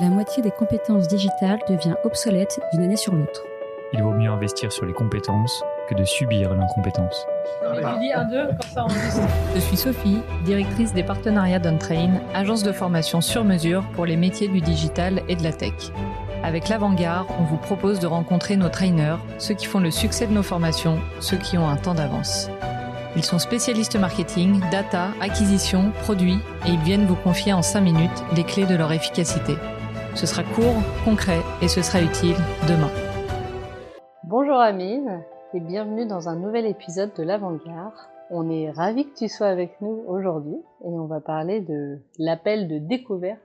la moitié des compétences digitales devient obsolète d'une année sur l'autre. Il vaut mieux investir sur les compétences que de subir l'incompétence. Je suis Sophie, directrice des partenariats d'OnTrain, agence de formation sur mesure pour les métiers du digital et de la tech. Avec l'Avant-Garde, on vous propose de rencontrer nos trainers, ceux qui font le succès de nos formations, ceux qui ont un temps d'avance. Ils sont spécialistes marketing, data, acquisition, produits et ils viennent vous confier en 5 minutes les clés de leur efficacité. Ce sera court, concret et ce sera utile demain. Bonjour Amine et bienvenue dans un nouvel épisode de l'Avant-Garde. On est ravis que tu sois avec nous aujourd'hui et on va parler de l'appel de découverte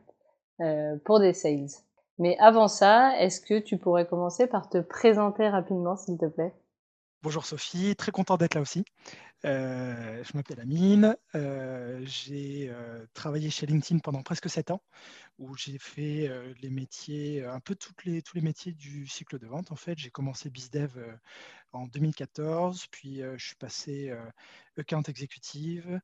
euh, pour des sales. Mais avant ça, est-ce que tu pourrais commencer par te présenter rapidement, s'il te plaît? Bonjour Sophie, très content d'être là aussi. Euh, je m'appelle Amine, euh, j'ai euh, travaillé chez LinkedIn pendant presque sept ans, où j'ai fait les métiers, un peu tous les métiers du cycle de vente. En fait, j'ai commencé BizDev en 2014, puis je suis passé account exécutive,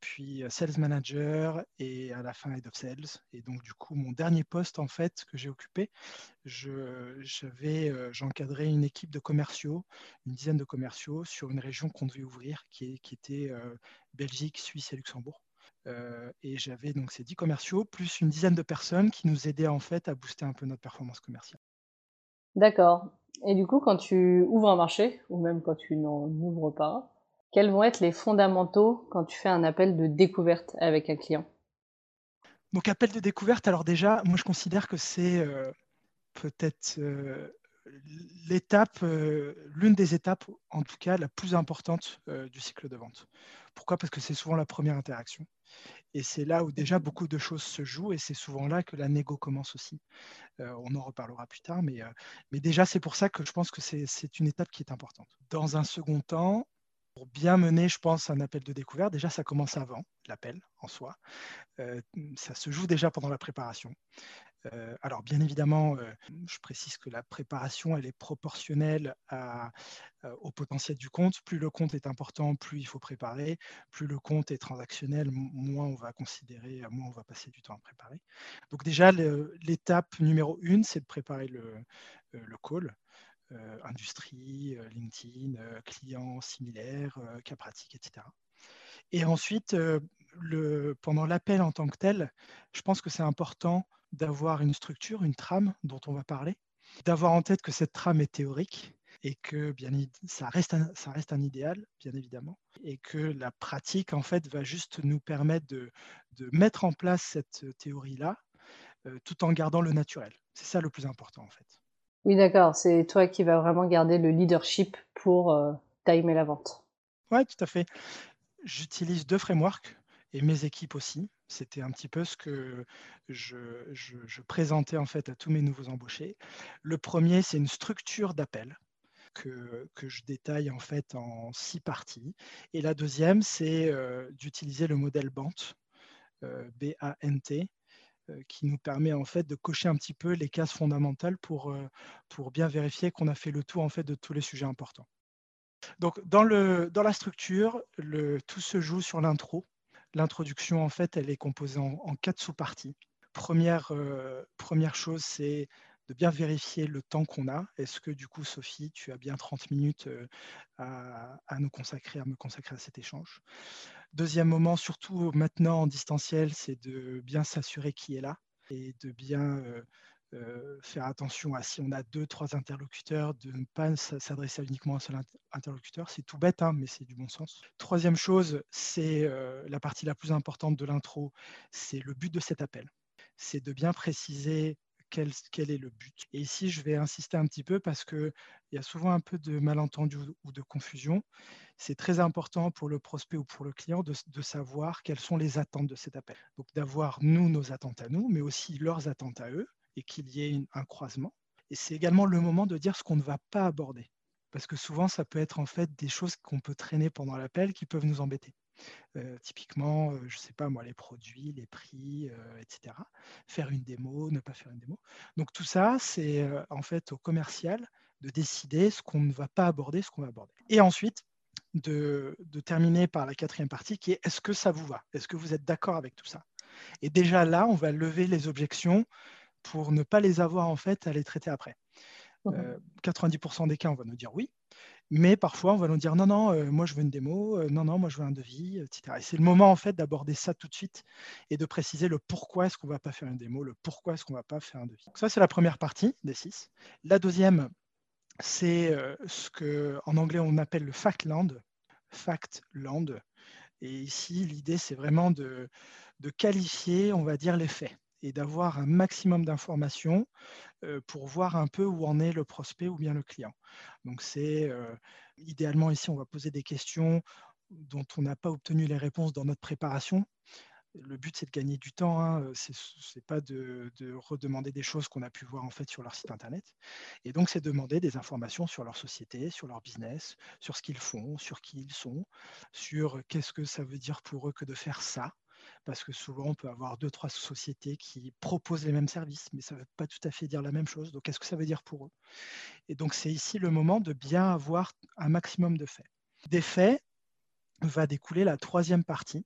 puis euh, sales manager et à la fin head of sales. Et donc du coup, mon dernier poste en fait que j'ai occupé, j'avais, euh, j'encadrais une équipe de commerciaux, une dizaine de commerciaux sur une région qu'on devait ouvrir, qui, qui était Belgique, Suisse et Luxembourg. et j'avais donc ces dix commerciaux plus une dizaine de personnes qui nous aidaient en fait à booster un peu notre performance commerciale. D'accord. Et du coup, quand tu ouvres un marché, ou même quand tu n'en ouvres pas, quels vont être les fondamentaux quand tu fais un appel de découverte avec un client? Donc appel de découverte, alors déjà, moi je considère que c'est euh, peut-être euh, l'étape, euh, l'une des étapes, en tout cas la plus importante du cycle de vente. Pourquoi? Parce que c'est souvent la première interaction. Et c'est là où déjà beaucoup de choses se jouent et c'est souvent là que la négo commence aussi. on en reparlera plus tard, mais, mais déjà c'est pour ça que je pense que c'est une étape qui est importante. Dans un second temps, pour bien mener, je pense, un appel de découverte, déjà, ça commence avant l'appel en soi. Euh, ça se joue déjà pendant la préparation. Euh, alors, bien évidemment, euh, je précise que la préparation, elle est proportionnelle au potentiel du compte. Plus le compte est important, plus il faut préparer. Plus le compte est transactionnel, moins on va considérer, moins on va passer du temps à préparer. Donc déjà, l'étape numéro une, c'est de préparer le, le call. Euh, industrie, euh, LinkedIn, euh, clients similaires, cas pratiques, etc. Et ensuite, pendant l'appel en tant que tel, je pense que c'est important d'avoir une structure, une trame dont on va parler, d'avoir en tête que cette trame est théorique et que bien, ça, reste un, ça reste un idéal, bien évidemment, et que la pratique, en fait, va juste nous permettre de, de mettre en place cette théorie-là tout en gardant le naturel. C'est ça le plus important, en fait. Oui, d'accord. C'est toi qui vas vraiment garder le leadership pour euh, timer la vente. Oui, tout à fait. J'utilise deux frameworks et mes équipes aussi. C'était un petit peu ce que je, présentais en fait à tous mes nouveaux embauchés. Le premier, c'est une structure d'appel que, je détaille en fait en six parties. Et la deuxième, c'est euh, d'utiliser le modèle BANT, euh, B-A-N-T, qui nous permet en fait de cocher un petit peu les cases fondamentales pour, euh, pour bien vérifier qu'on a fait le tour en fait de tous les sujets importants. Donc dans, la structure, tout se joue sur l'intro. L'introduction en fait, elle est composée en, quatre sous-parties. Première, euh, première chose, c'est de bien vérifier le temps qu'on a. Est-ce que du coup, Sophie, tu as bien 30 minutes à, à, nous consacrer, à me consacrer à cet échange? Deuxième moment, surtout maintenant en distanciel, c'est de bien s'assurer qui est là et de bien euh, euh, faire attention à si on a deux, trois interlocuteurs, de ne pas s'adresser uniquement à un seul interlocuteur. C'est tout bête, hein, mais c'est du bon sens. Troisième chose, c'est euh, la partie la plus importante de l'intro, c'est le but de cet appel. C'est de bien préciser quel, est le but. Et ici, je vais insister un petit peu parce qu'il y a souvent un peu de malentendu ou de confusion c'est très important pour le prospect ou pour le client de, savoir quelles sont les attentes de cet appel. Donc d'avoir nous nos attentes à nous, mais aussi leurs attentes à eux, et qu'il y ait un croisement. Et c'est également le moment de dire ce qu'on ne va pas aborder. Parce que souvent, ça peut être en fait des choses qu'on peut traîner pendant l'appel qui peuvent nous embêter. Euh, typiquement, euh, je ne sais pas moi, les produits, les prix, euh, etc. Faire une démo, ne pas faire une démo. Donc tout ça, c'est en fait au commercial de décider ce qu'on ne va pas aborder, ce qu'on va aborder. Et ensuite, de, terminer par la quatrième partie qui est est-ce que ça vous va? Est-ce que vous êtes d'accord avec tout ça? Et déjà là, on va lever les objections pour ne pas les avoir en fait à les traiter après. 90% des cas, on va nous dire oui, mais parfois, on va nous dire non, non, euh, moi je veux une démo, euh, non, non, moi je veux un devis, etc. Et c'est le moment en fait d'aborder ça tout de suite et de préciser le pourquoi est-ce qu'on ne va pas faire une démo, le pourquoi est-ce qu'on ne va pas faire un devis. Donc ça, c'est la première partie des six. La deuxième, c'est euh, ce qu'en anglais on appelle le fact land. Fact land. Et ici, l'idée, c'est vraiment de qualifier, on va dire, les faits et d'avoir un maximum d'informations pour voir un peu où en est le prospect ou bien le client. Donc c'est idéalement ici, on va poser des questions dont on n'a pas obtenu les réponses dans notre préparation. Le but, c'est de gagner du temps, hein. ce n'est pas de, redemander des choses qu'on a pu voir en fait sur leur site internet. Et donc, c'est demander des informations sur leur société, sur leur business, sur ce qu'ils font, sur qui ils sont, sur qu'est-ce que ça veut dire pour eux que de faire ça, parce que souvent on peut avoir deux, trois sociétés qui proposent les mêmes services, mais ça ne veut pas tout à fait dire la même chose. Donc, qu'est-ce que ça veut dire pour eux? Et donc, c'est ici le moment de bien avoir un maximum de faits. Des faits va découler la troisième partie,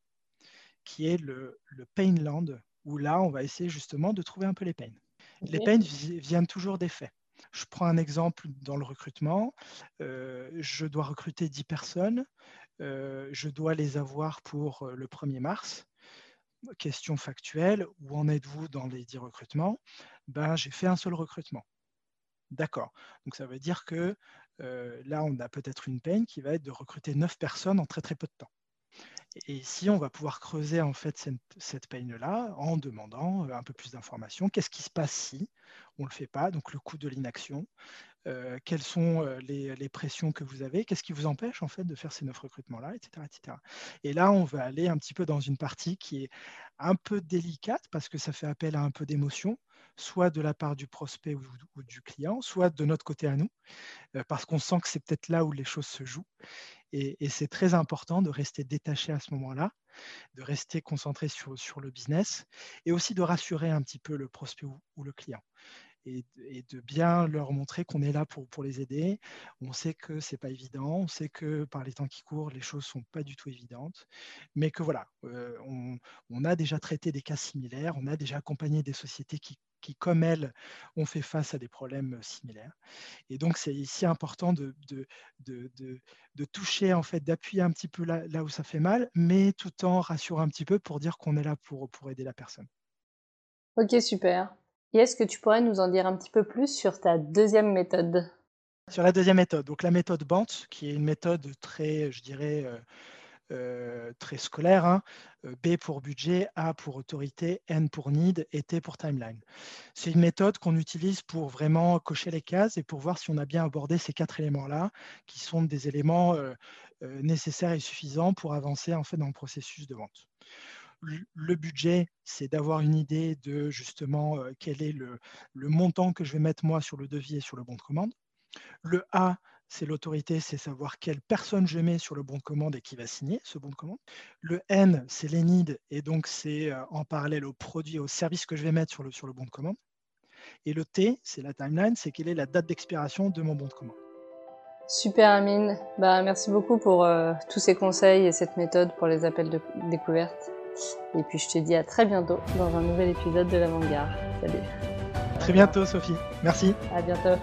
qui est le, le pain land, où là, on va essayer justement de trouver un peu les pains. Les pains viennent toujours des faits. Je prends un exemple dans le recrutement. Euh, je dois recruter 10 personnes. Euh, je dois les avoir pour euh, le 1er mars question factuelle, où en êtes-vous dans les 10 recrutements? Ben, J'ai fait un seul recrutement. D'accord. Donc ça veut dire que euh, là, on a peut-être une peine qui va être de recruter 9 personnes en très très peu de temps. Et ici, on va pouvoir creuser en fait cette, peine-là en demandant euh, un peu plus d'informations. Qu'est-ce qui se passe si on ne le fait pas Donc le coût de l'inaction, euh, quelles sont euh, les, pressions que vous avez, qu'est-ce qui vous empêche en de faire ces neuf recrutements-là, etc., etc. Et là, on va aller un petit peu dans une partie qui est un peu délicate parce que ça fait appel à un peu d'émotion, soit de la part du prospect ou, du client, soit de notre côté à nous, parce qu'on sent que c'est peut-être là où les choses se jouent. Et, c'est très important de rester détaché à ce moment-là, de rester concentré sur, sur, le business et aussi de rassurer un petit peu le prospect ou le client et, de bien leur montrer qu'on est là pour, pour les aider. On sait que ce n'est pas évident, on sait que par les temps qui courent, les choses ne sont pas du tout évidentes, mais que voilà, euh, on, a déjà traité des cas similaires, on a déjà accompagné des sociétés qui, qui, comme elles, ont fait face à des problèmes similaires. Et donc, c'est ici important de, de, de, de, toucher, en fait, d'appuyer un petit peu là, là où ça fait mal, mais tout en rassurant un petit peu pour dire qu'on est là pour, pour aider la personne. Ok, super. Et est-ce que tu pourrais nous en dire un petit peu plus sur ta deuxième méthode? Sur la deuxième méthode, donc la méthode BANT, qui est une méthode très, je dirais, euh, euh, très scolaire. Hein. Euh, B pour budget, A pour autorité, N pour need et T pour timeline. C'est une méthode qu'on utilise pour vraiment cocher les cases et pour voir si on a bien abordé ces quatre éléments-là, qui sont des éléments nécessaires et suffisants pour avancer en fait dans le processus de vente le budget, c'est d'avoir une idée de justement euh, quel est le, montant que je vais mettre moi sur le devis et sur le bon de commande. Le A, c'est l'autorité, c'est savoir quelle personne je mets sur le bon de commande et qui va signer ce bon de commande. Le N, c'est les needs, et donc c'est euh, en parallèle au produit, au service que je vais mettre sur le, sur le bon de commande. Et le T, c'est la timeline, c'est quelle est la date d'expiration de mon bon de commande. Super Amine, bah, merci beaucoup pour euh, tous ces conseils et cette méthode pour les appels de découverte. Et puis je te dis à très bientôt dans un nouvel épisode de l'Avant-Garde. Salut. très bientôt Sophie. Merci. À bientôt.